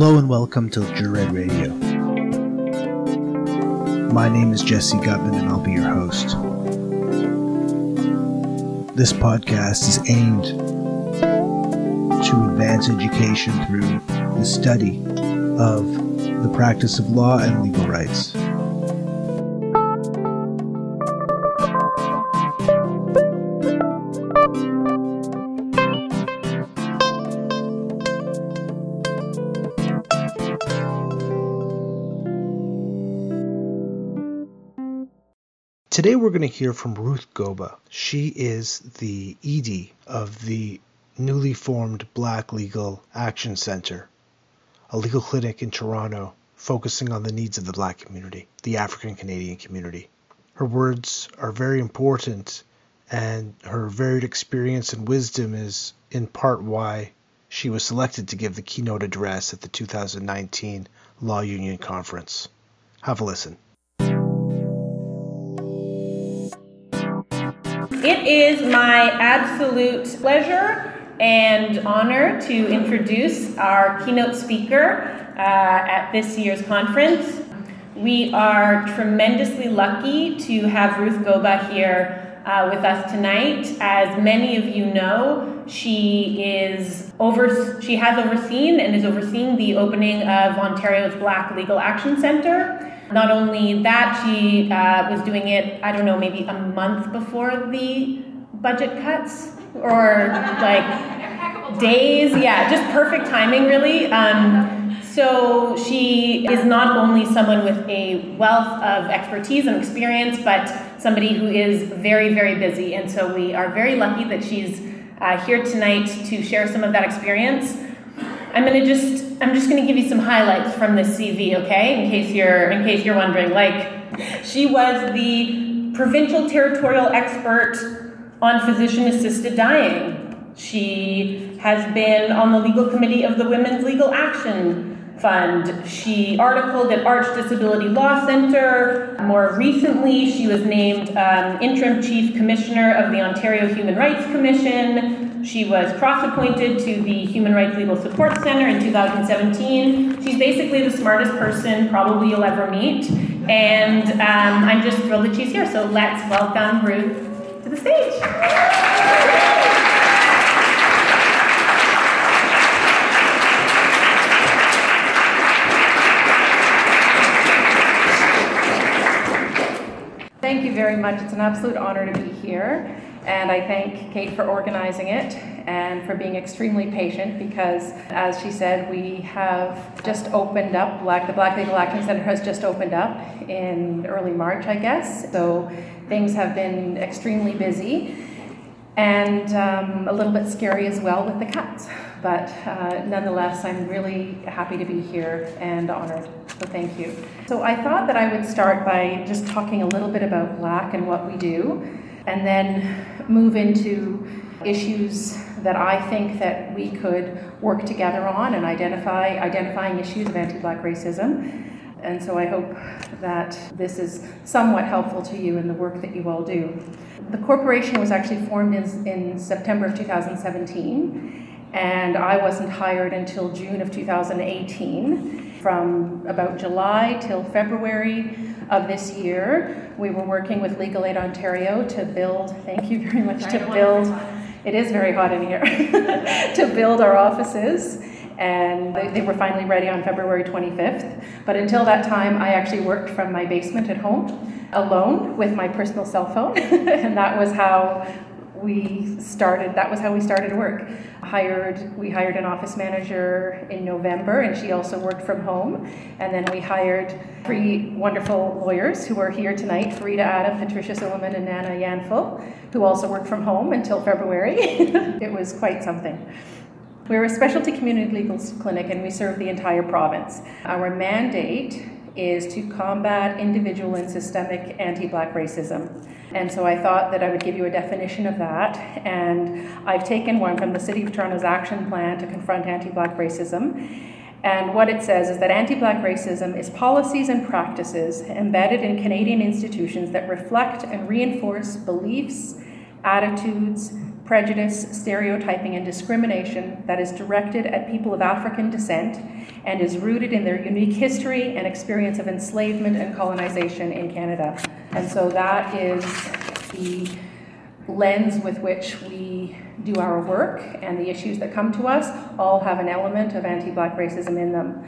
Hello and welcome to Jured Radio. My name is Jesse Gutman and I'll be your host. This podcast is aimed to advance education through the study of the practice of law and legal rights. Today we're going to hear from Ruth Goba. She is the ED of the newly formed Black Legal Action Center, a legal clinic in Toronto focusing on the needs of the black community, the African Canadian community. Her words are very important, and her varied experience and wisdom is in part why she was selected to give the keynote address at the 2019 Law Union Conference. Have a listen. Is my absolute pleasure and honor to introduce our keynote speaker uh, at this year's conference. We are tremendously lucky to have Ruth Goba here uh, with us tonight. As many of you know, she is over she has overseen and is overseeing the opening of Ontario's Black Legal Action Centre. Not only that, she uh, was doing it, I don't know, maybe a month before the budget cuts or like days. Yeah, just perfect timing, really. Um, so she is not only someone with a wealth of expertise and experience, but somebody who is very, very busy. And so we are very lucky that she's uh, here tonight to share some of that experience. I'm gonna just I'm just gonna give you some highlights from this CV, okay? In case you're in case you're wondering. Like, she was the provincial territorial expert on physician-assisted dying. She has been on the legal committee of the Women's Legal Action Fund. She articled at Arch Disability Law Center. More recently, she was named um, interim chief commissioner of the Ontario Human Rights Commission. She was cross appointed to the Human Rights Legal Support Center in 2017. She's basically the smartest person probably you'll ever meet. And um, I'm just thrilled that she's here. So let's welcome Ruth to the stage. Thank you very much. It's an absolute honor to be here. And I thank Kate for organizing it and for being extremely patient because, as she said, we have just opened up, Black, the Black Legal Action Center has just opened up in early March, I guess. So things have been extremely busy and um, a little bit scary as well with the cuts. But uh, nonetheless, I'm really happy to be here and honored. So thank you. So I thought that I would start by just talking a little bit about Black and what we do, and then move into issues that I think that we could work together on and identify identifying issues of anti-Black racism. And so I hope that this is somewhat helpful to you in the work that you all do. The corporation was actually formed in, in September of 2017 and I wasn't hired until June of 2018. From about July till February of this year, we were working with Legal Aid Ontario to build, thank you very much, to build, it is very hot in here, to build our offices. And they, were finally ready on February 25th. But until that time, I actually worked from my basement at home alone with my personal cell phone. and that was how we started that was how we started work hired we hired an office manager in november and she also worked from home and then we hired three wonderful lawyers who are here tonight Farida Adam, Patricia Silliman, and Nana Yanful, who also worked from home until February. it was quite something. We're a specialty community legal clinic and we serve the entire province. Our mandate is to combat individual and systemic anti black racism. And so I thought that I would give you a definition of that. And I've taken one from the City of Toronto's action plan to confront anti black racism. And what it says is that anti black racism is policies and practices embedded in Canadian institutions that reflect and reinforce beliefs, attitudes, prejudice, stereotyping, and discrimination that is directed at people of African descent and is rooted in their unique history and experience of enslavement and colonization in Canada. And so that is the lens with which we do our work, and the issues that come to us all have an element of anti Black racism in them.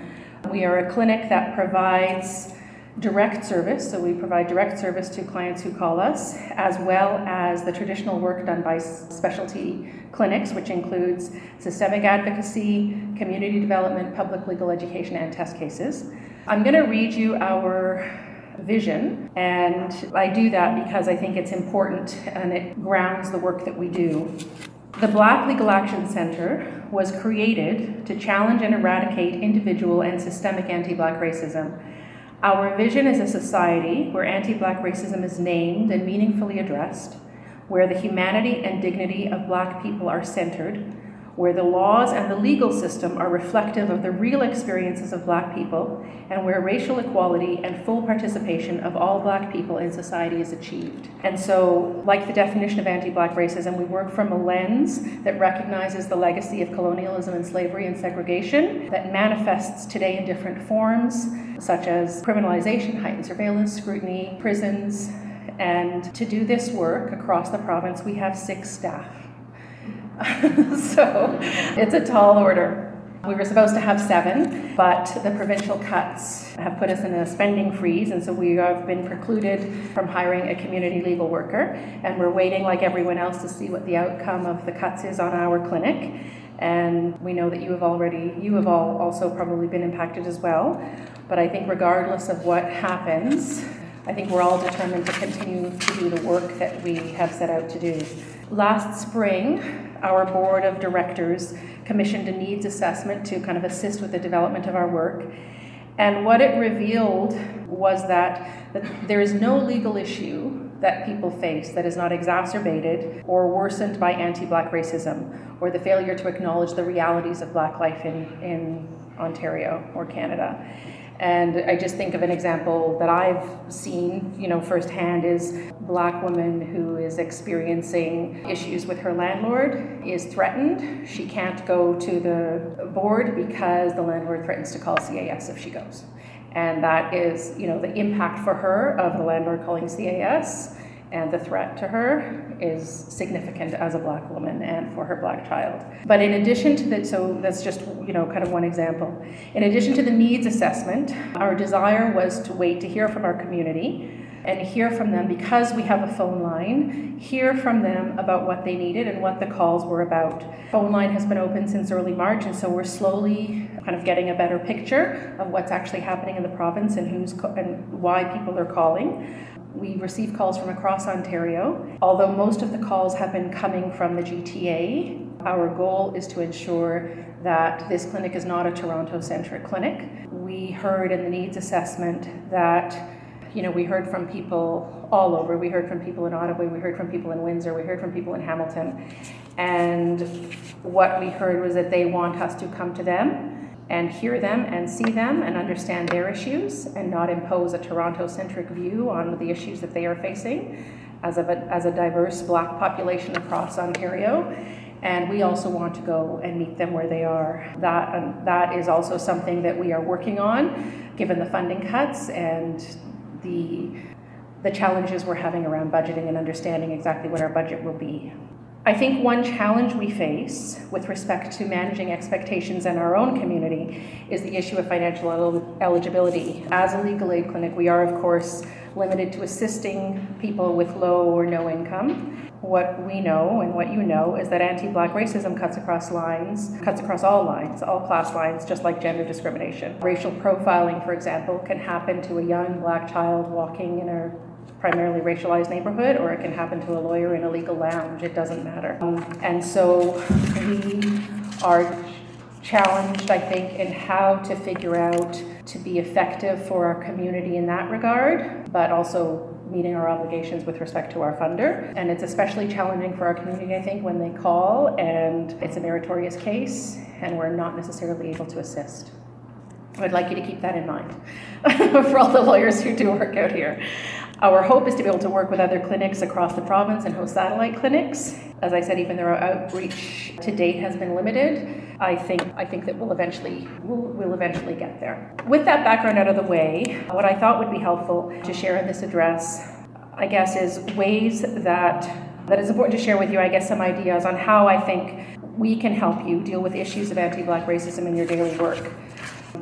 We are a clinic that provides direct service, so we provide direct service to clients who call us, as well as the traditional work done by specialty clinics, which includes systemic advocacy, community development, public legal education, and test cases. I'm going to read you our vision, and I do that because I think it's important and it grounds the work that we do. The Black Legal Action Center was created to challenge and eradicate individual and systemic anti Black racism our vision is a society where anti Black racism is named and meaningfully addressed, where the humanity and dignity of Black people are centered, where the laws and the legal system are reflective of the real experiences of Black people, and where racial equality and full participation of all Black people in society is achieved. And so, like the definition of anti Black racism, we work from a lens that recognizes the legacy of colonialism and slavery and segregation that manifests today in different forms, such as criminalization, heightened surveillance, scrutiny, prisons. And to do this work across the province, we have six staff. so it's a tall order. We were supposed to have seven, but the provincial cuts have put us in a spending freeze, and so we have been precluded from hiring a community legal worker. And we're waiting, like everyone else, to see what the outcome of the cuts is on our clinic. And we know that you have already, you have all also probably been impacted as well. But I think, regardless of what happens, I think we're all determined to continue to do the work that we have set out to do. Last spring, our board of directors commissioned a needs assessment to kind of assist with the development of our work. And what it revealed was that, that there is no legal issue that people face that is not exacerbated or worsened by anti black racism or the failure to acknowledge the realities of black life in, in Ontario or Canada. And I just think of an example that I've seen, you know, firsthand is black woman who is experiencing issues with her landlord is threatened. She can't go to the board because the landlord threatens to call CAS if she goes. And that is, you know, the impact for her of the landlord calling CAS and the threat to her is significant as a black woman and for her black child. But in addition to that, so that's just you know kind of one example. In addition to the needs assessment, our desire was to wait to hear from our community and hear from them because we have a phone line, hear from them about what they needed and what the calls were about. Phone line has been open since early March, and so we're slowly kind of getting a better picture of what's actually happening in the province and who's and why people are calling. We receive calls from across Ontario. Although most of the calls have been coming from the GTA, our goal is to ensure that this clinic is not a Toronto centric clinic. We heard in the needs assessment that you know, we heard from people all over. We heard from people in Ottawa, we heard from people in Windsor, we heard from people in Hamilton. And what we heard was that they want us to come to them and hear them and see them and understand their issues and not impose a Toronto centric view on the issues that they are facing as a, as a diverse black population across Ontario. And we also want to go and meet them where they are. That, um, that is also something that we are working on, given the funding cuts and the, the challenges we're having around budgeting and understanding exactly what our budget will be. I think one challenge we face with respect to managing expectations in our own community is the issue of financial el- eligibility. As a legal aid clinic, we are, of course, limited to assisting people with low or no income. What we know and what you know is that anti black racism cuts across lines, cuts across all lines, all class lines, just like gender discrimination. Racial profiling, for example, can happen to a young black child walking in a primarily racialized neighborhood, or it can happen to a lawyer in a legal lounge. It doesn't matter. Um, and so we are challenged, I think, in how to figure out to be effective for our community in that regard, but also meeting our obligations with respect to our funder. And it's especially challenging for our community, I think, when they call and it's a meritorious case and we're not necessarily able to assist. I'd like you to keep that in mind for all the lawyers who do work out here. Our hope is to be able to work with other clinics across the province and host satellite clinics. As I said, even though our outreach to date has been limited, I think I think that we'll eventually we'll, we'll eventually get there. With that background out of the way, what I thought would be helpful to share in this address, I guess, is ways that that is important to share with you. I guess some ideas on how I think we can help you deal with issues of anti-black racism in your daily work.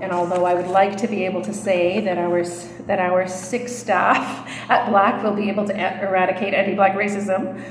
And although I would like to be able to say that our, that our six staff at Black will be able to eradicate anti Black racism,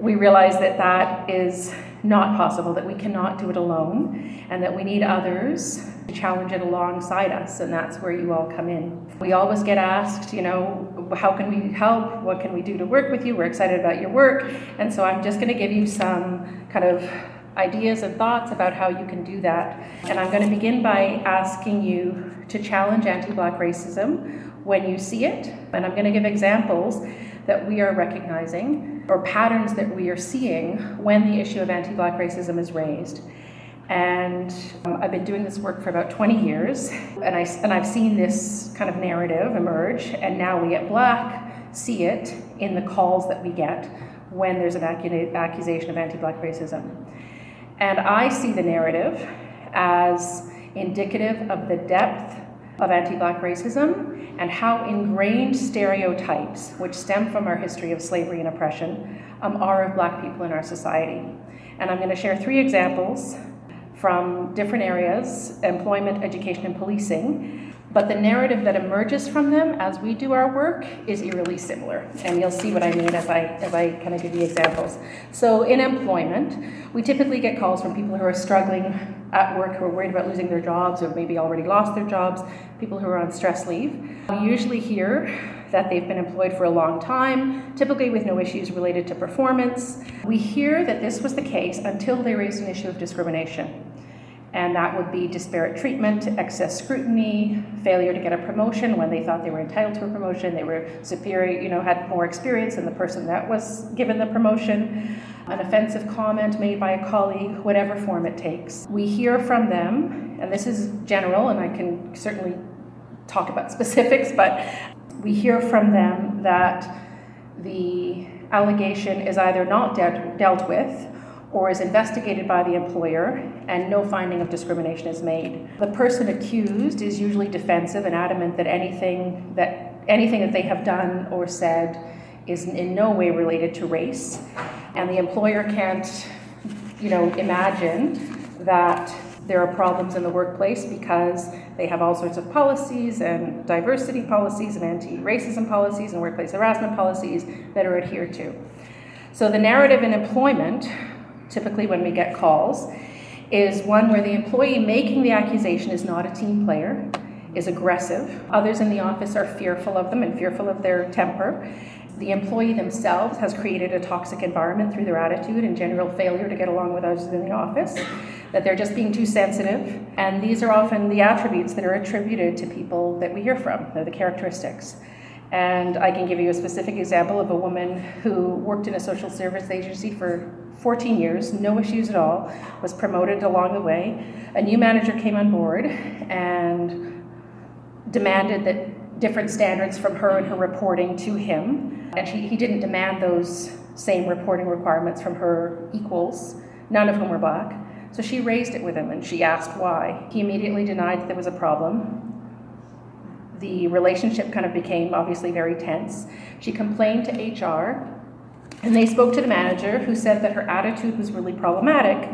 we realize that that is not possible, that we cannot do it alone, and that we need others to challenge it alongside us, and that's where you all come in. We always get asked, you know, how can we help? What can we do to work with you? We're excited about your work, and so I'm just going to give you some kind of ideas and thoughts about how you can do that. And I'm going to begin by asking you to challenge anti Black racism when you see it. And I'm going to give examples that we are recognizing or patterns that we are seeing when the issue of anti Black racism is raised. And um, I've been doing this work for about 20 years, and, I, and I've seen this kind of narrative emerge, and now we at Black see it in the calls that we get when there's an accusation of anti Black racism. And I see the narrative as indicative of the depth of anti Black racism and how ingrained stereotypes, which stem from our history of slavery and oppression, um, are of Black people in our society. And I'm going to share three examples from different areas employment, education, and policing but the narrative that emerges from them as we do our work is eerily similar. And you'll see what I mean as I, as I kind of give you examples. So, in employment, we typically get calls from people who are struggling at work, who are worried about losing their jobs, or maybe already lost their jobs, people who are on stress leave. We usually hear that they've been employed for a long time, typically with no issues related to performance. We hear that this was the case until they raised an issue of discrimination and that would be disparate treatment, excess scrutiny, failure to get a promotion when they thought they were entitled to a promotion, they were superior, you know, had more experience than the person that was given the promotion, an offensive comment made by a colleague, whatever form it takes. We hear from them, and this is general, and I can certainly talk about specifics, but we hear from them that the allegation is either not de- dealt with or is investigated by the employer and no finding of discrimination is made. The person accused is usually defensive and adamant that anything that anything that they have done or said is in no way related to race and the employer can't you know imagine that there are problems in the workplace because they have all sorts of policies and diversity policies and anti-racism policies and workplace harassment policies that are adhered to. So the narrative in employment typically when we get calls, is one where the employee making the accusation is not a team player, is aggressive. Others in the office are fearful of them and fearful of their temper. The employee themselves has created a toxic environment through their attitude and general failure to get along with others in the office, that they're just being too sensitive. And these are often the attributes that are attributed to people that we hear from, they're the characteristics. And I can give you a specific example of a woman who worked in a social service agency for 14 years, no issues at all, was promoted along the way. A new manager came on board and demanded that different standards from her and her reporting to him. And he didn't demand those same reporting requirements from her equals, none of whom were black. So she raised it with him and she asked why. He immediately denied that there was a problem the relationship kind of became obviously very tense. She complained to HR, and they spoke to the manager, who said that her attitude was really problematic.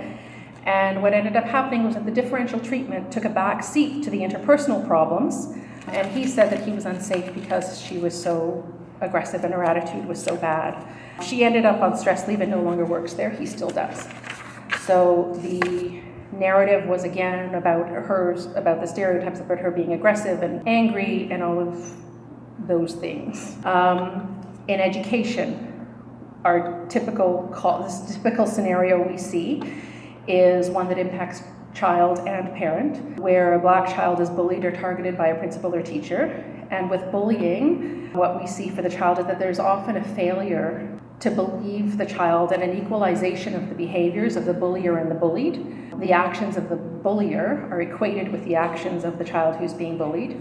And what ended up happening was that the differential treatment took a back seat to the interpersonal problems, and he said that he was unsafe because she was so aggressive and her attitude was so bad. She ended up on stress leave and no longer works there. He still does. So the narrative was again about hers, about the stereotypes about her being aggressive and angry and all of those things. Um, in education, our typical call, this typical scenario we see is one that impacts child and parent, where a black child is bullied or targeted by a principal or teacher. And with bullying, what we see for the child is that there's often a failure to believe the child and an equalization of the behaviors of the bullier and the bullied. The actions of the bullier are equated with the actions of the child who's being bullied.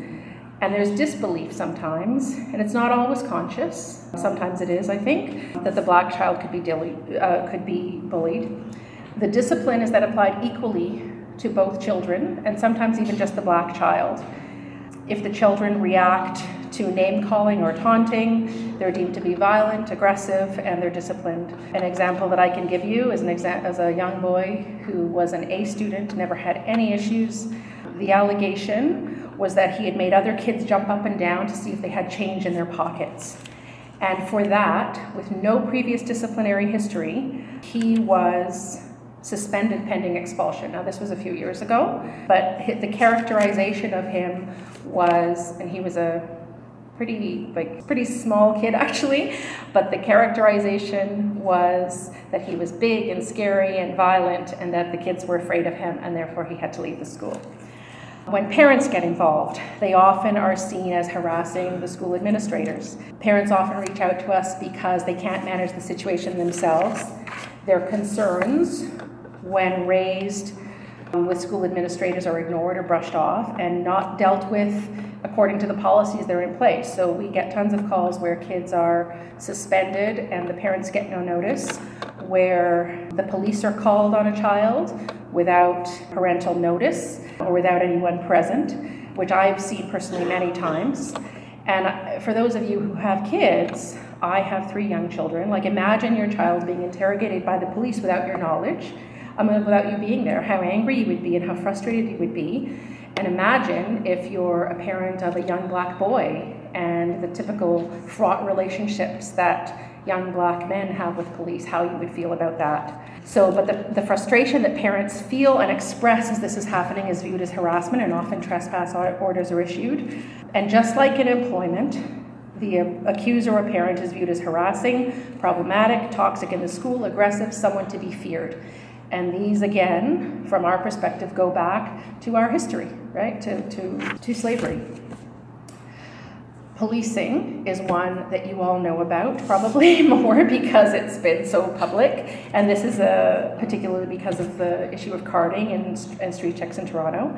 And there's disbelief sometimes, and it's not always conscious. Sometimes it is, I think, that the black child could be, dilly, uh, could be bullied. The discipline is that applied equally to both children, and sometimes even just the black child. If the children react to name calling or taunting, they're deemed to be violent, aggressive, and they're disciplined. An example that I can give you is an exa- as a young boy who was an A student, never had any issues. The allegation was that he had made other kids jump up and down to see if they had change in their pockets. And for that, with no previous disciplinary history, he was suspended pending expulsion. Now, this was a few years ago, but the characterization of him was, and he was a pretty like pretty small kid actually but the characterization was that he was big and scary and violent and that the kids were afraid of him and therefore he had to leave the school when parents get involved, they often are seen as harassing the school administrators. Parents often reach out to us because they can't manage the situation themselves. Their concerns, when raised um, with school administrators, are ignored or brushed off and not dealt with according to the policies that are in place. So we get tons of calls where kids are suspended and the parents get no notice, where the police are called on a child without parental notice or without anyone present, which I've seen personally many times. And for those of you who have kids, I have three young children. Like, imagine your child being interrogated by the police without your knowledge, um, without you being there, how angry you would be and how frustrated you would be. And imagine if you're a parent of a young black boy and the typical fraught relationships that young black men have with police, how you would feel about that. So, but the, the frustration that parents feel and express as this is happening is viewed as harassment, and often trespass orders are issued. And just like in employment, the accuser or parent is viewed as harassing, problematic, toxic in the school, aggressive, someone to be feared. And these, again, from our perspective, go back to our history, right? To, to, to slavery. Policing is one that you all know about, probably more because it's been so public. And this is a, particularly because of the issue of carding and, and street checks in Toronto.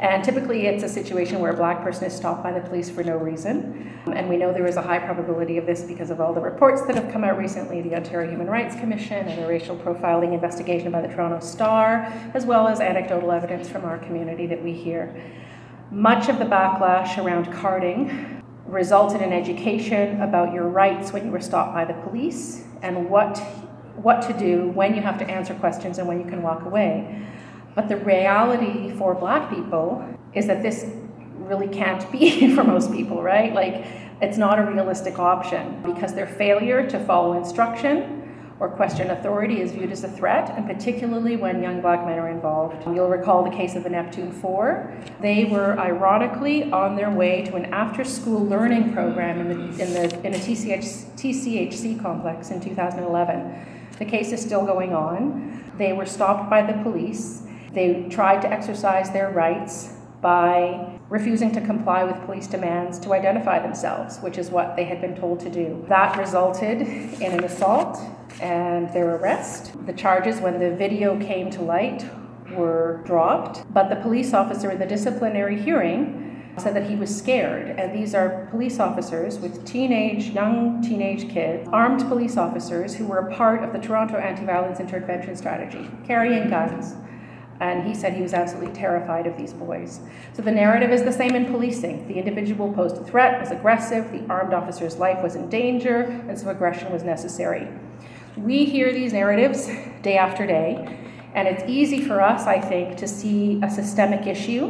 And typically, it's a situation where a black person is stopped by the police for no reason. Um, and we know there is a high probability of this because of all the reports that have come out recently the Ontario Human Rights Commission and a racial profiling investigation by the Toronto Star, as well as anecdotal evidence from our community that we hear. Much of the backlash around carding resulted in education about your rights when you were stopped by the police and what, what to do when you have to answer questions and when you can walk away. But the reality for black people is that this really can't be for most people, right? Like, it's not a realistic option because their failure to follow instruction or question authority is viewed as a threat, and particularly when young black men are involved. You'll recall the case of the Neptune Four. They were ironically on their way to an after school learning program in, the, in, the, in a TCH, TCHC complex in 2011. The case is still going on. They were stopped by the police. They tried to exercise their rights by refusing to comply with police demands to identify themselves, which is what they had been told to do. That resulted in an assault and their arrest. The charges, when the video came to light, were dropped, but the police officer in the disciplinary hearing said that he was scared. And these are police officers with teenage, young teenage kids, armed police officers who were a part of the Toronto Anti Violence Intervention Strategy, carrying guns. And he said he was absolutely terrified of these boys. So the narrative is the same in policing. The individual posed a threat, was aggressive, the armed officer's life was in danger, and so aggression was necessary. We hear these narratives day after day, and it's easy for us, I think, to see a systemic issue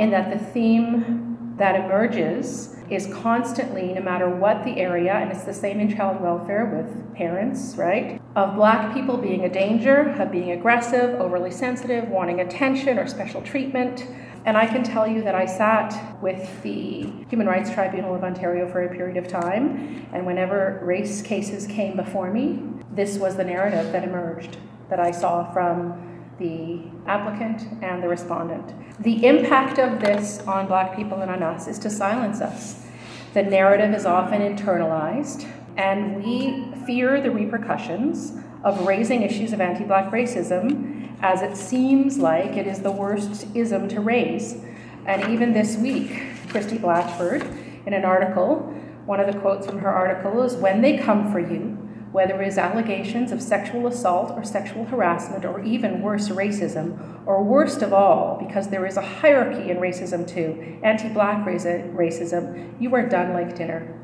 in that the theme that emerges is constantly, no matter what the area, and it's the same in child welfare with parents, right? Of black people being a danger, of being aggressive, overly sensitive, wanting attention or special treatment. And I can tell you that I sat with the Human Rights Tribunal of Ontario for a period of time, and whenever race cases came before me, this was the narrative that emerged that I saw from the applicant and the respondent. The impact of this on Black people and on us is to silence us. The narrative is often internalized, and we fear the repercussions of raising issues of anti Black racism as it seems like it is the worst ism to raise. And even this week, Christie Blatchford, in an article, one of the quotes from her article is When they come for you, whether it is allegations of sexual assault or sexual harassment, or even worse, racism, or worst of all, because there is a hierarchy in racism too, anti black racism, you are done like dinner.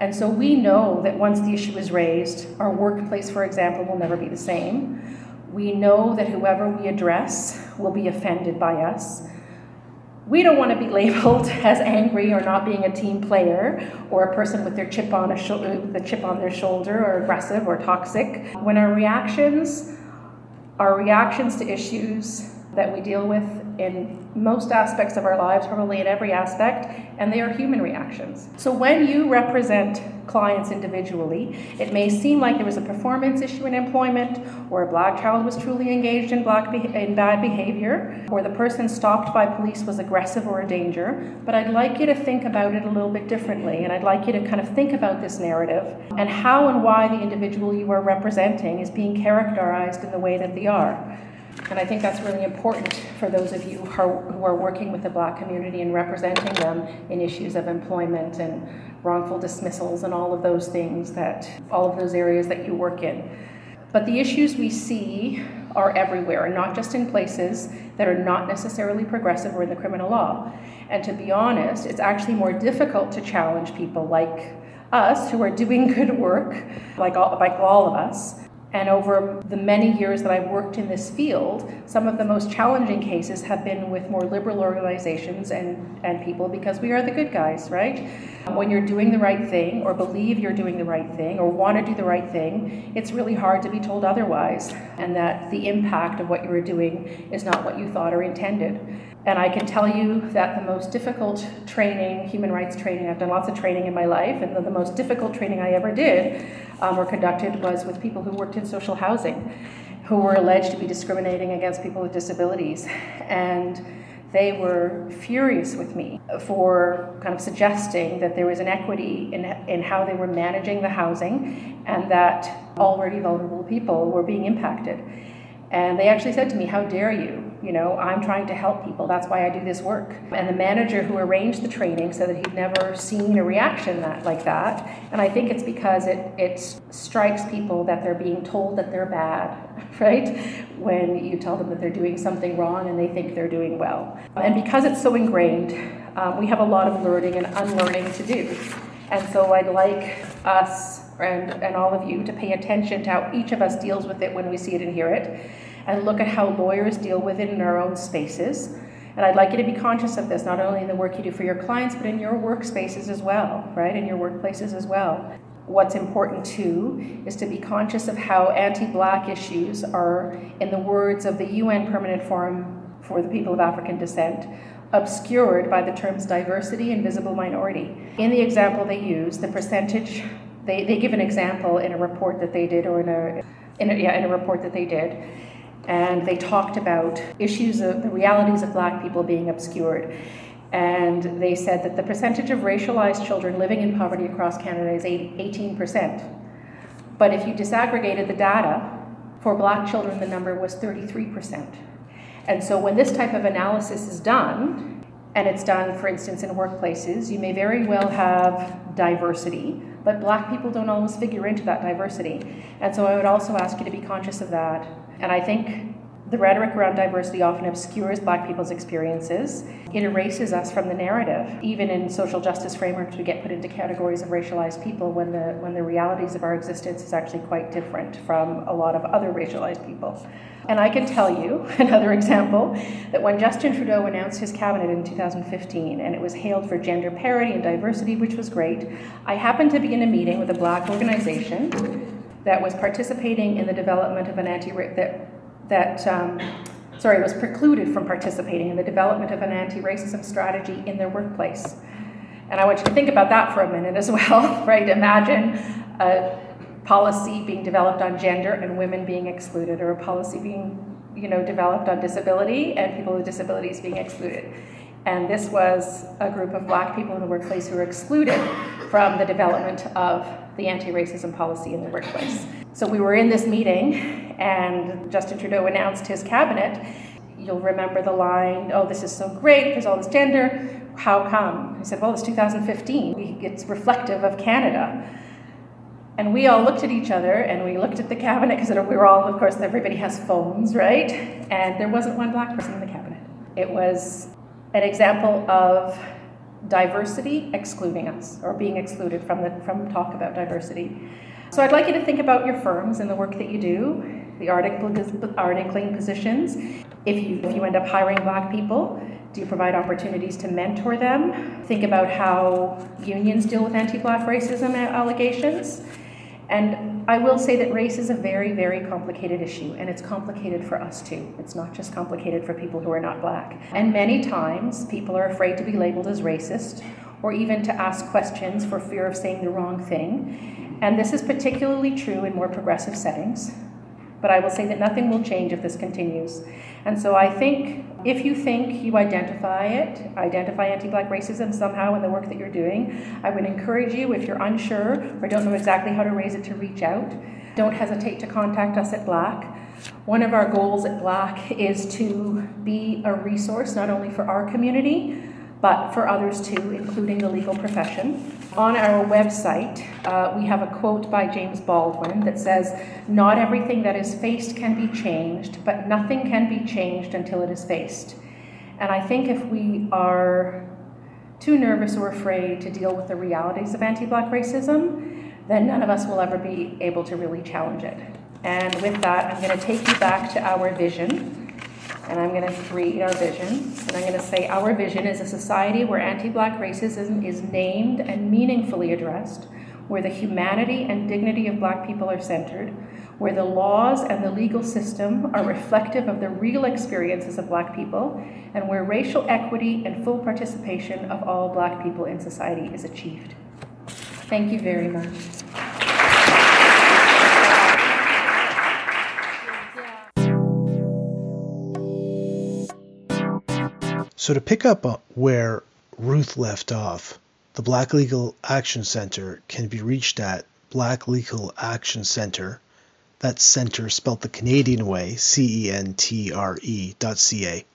And so we know that once the issue is raised, our workplace, for example, will never be the same. We know that whoever we address will be offended by us. We don't want to be labeled as angry or not being a team player or a person with their chip on a the chip on their shoulder or aggressive or toxic. When our reactions, our reactions to issues that we deal with in most aspects of our lives, probably in every aspect, and they are human reactions. So when you represent clients individually, it may seem like there was a performance issue in employment, or a black child was truly engaged in, black be- in bad behavior, or the person stopped by police was aggressive or a danger. But I'd like you to think about it a little bit differently, and I'd like you to kind of think about this narrative and how and why the individual you are representing is being characterized in the way that they are. And I think that's really important for those of you who are, who are working with the black community and representing them in issues of employment and wrongful dismissals and all of those things that, all of those areas that you work in. But the issues we see are everywhere, and not just in places that are not necessarily progressive or in the criminal law. And to be honest, it's actually more difficult to challenge people like us who are doing good work, like all, like all of us, and over the many years that I've worked in this field, some of the most challenging cases have been with more liberal organizations and, and people because we are the good guys, right? Um, when you're doing the right thing, or believe you're doing the right thing, or want to do the right thing, it's really hard to be told otherwise, and that the impact of what you are doing is not what you thought or intended. And I can tell you that the most difficult training, human rights training, I've done lots of training in my life, and the, most difficult training I ever did um, or conducted was with people who worked in social housing, who were alleged to be discriminating against people with disabilities. And they were furious with me for kind of suggesting that there was inequity in, in how they were managing the housing and that already vulnerable people were being impacted. And they actually said to me, How dare you? You know, I'm trying to help people. That's why I do this work. And the manager who arranged the training said that he'd never seen a reaction that, like that. And I think it's because it, it strikes people that they're being told that they're bad, right? When you tell them that they're doing something wrong and they think they're doing well. And because it's so ingrained, um, we have a lot of learning and unlearning to do. And so I'd like us and, and all of you to pay attention to how each of us deals with it when we see it and hear it and look at how lawyers deal with it in our own spaces. And I'd like you to be conscious of this, not only in the work you do for your clients, but in your workspaces as well, right? In your workplaces as well. What's important too is to be conscious of how anti black issues are, in the words of the UN Permanent Forum for the People of African Descent, obscured by the terms diversity and visible minority. In the example they use, the percentage, they, they give an example in a report that they did, or in a, in a, yeah, in a report that they did and they talked about issues of the realities of black people being obscured. And they said that the percentage of racialized children living in poverty across Canada is 18%. But if you disaggregated the data, for black children, the number was 33%. And so when this type of analysis is done, and it's done, for instance, in workplaces, you may very well have diversity, but black people don't always figure into that diversity. And so I would also ask you to be conscious of that and I think the rhetoric around diversity often obscures Black people's experiences. It erases us from the narrative. Even in social justice frameworks, we get put into categories of racialized people when the, when the realities of our existence is actually quite different from a lot of other racialized people. And I can tell you, another example, that when Justin Trudeau announced his cabinet in 2015 and it was hailed for gender parity and diversity, which was great, I happened to be in a meeting with a black organization that was participating in the development of an anti that that um, sorry was precluded from participating in the development of an anti-racism strategy in their workplace. And I want you to think about that for a minute as well, right? Imagine a policy being developed on gender and women being excluded, or a policy being you know developed on disability and people with disabilities being excluded. And this was a group of black people in the workplace who were excluded from the development of the anti racism policy in the workplace. So we were in this meeting, and Justin Trudeau announced his cabinet. you'll remember the line, oh, this is so great, there's all this gender. How come? He said, well, it's 2015. It's reflective of Canada. And we all looked at each other and we looked at the cabinet because we were all, of course, everybody has phones, right? And there wasn't one black person in the cabinet. It was an example of diversity excluding us or being excluded from the from talk about diversity. So I'd like you to think about your firms and the work that you do, the articling positions. If you if you end up hiring black people, do you provide opportunities to mentor them? Think about how unions deal with anti-black racism allegations. And I will say that race is a very, very complicated issue, and it's complicated for us too. It's not just complicated for people who are not black. And many times, people are afraid to be labeled as racist or even to ask questions for fear of saying the wrong thing. And this is particularly true in more progressive settings. But I will say that nothing will change if this continues. And so I think if you think you identify it, identify anti black racism somehow in the work that you're doing, I would encourage you, if you're unsure or don't know exactly how to raise it, to reach out. Don't hesitate to contact us at Black. One of our goals at Black is to be a resource not only for our community, but for others too, including the legal profession. On our website, uh, we have a quote by James Baldwin that says, Not everything that is faced can be changed, but nothing can be changed until it is faced. And I think if we are too nervous or afraid to deal with the realities of anti black racism, then none of us will ever be able to really challenge it. And with that, I'm going to take you back to our vision and I'm going to read our vision. And I'm going to say, Our vision is a society where anti black racism is named and meaningfully addressed, where the humanity and dignity of black people are centered, where the laws and the legal system are reflective of the real experiences of black people, and where racial equity and full participation of all black people in society is achieved. Thank you very much. So, to pick up uh, where Ruth left off, the Black Legal Action Center can be reached at Black Legal Action Center. That's center spelled the Canadian way, C E N T R E dot C A.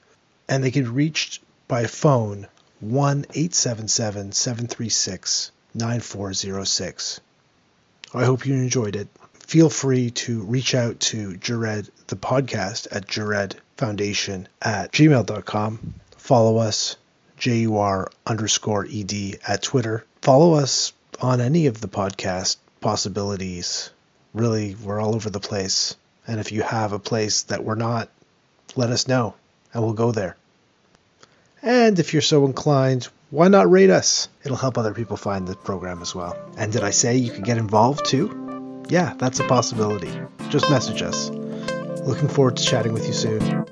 And they can be reached by phone 1 877 736 9406. I hope you enjoyed it. Feel free to reach out to Jured, the podcast, at Jured Foundation at gmail.com Follow us, JUR underscore ED at Twitter. Follow us on any of the podcast possibilities. Really, we're all over the place. And if you have a place that we're not, let us know and we'll go there. And if you're so inclined, why not rate us? It'll help other people find the program as well. And did I say you could get involved too? Yeah, that's a possibility. Just message us. Looking forward to chatting with you soon.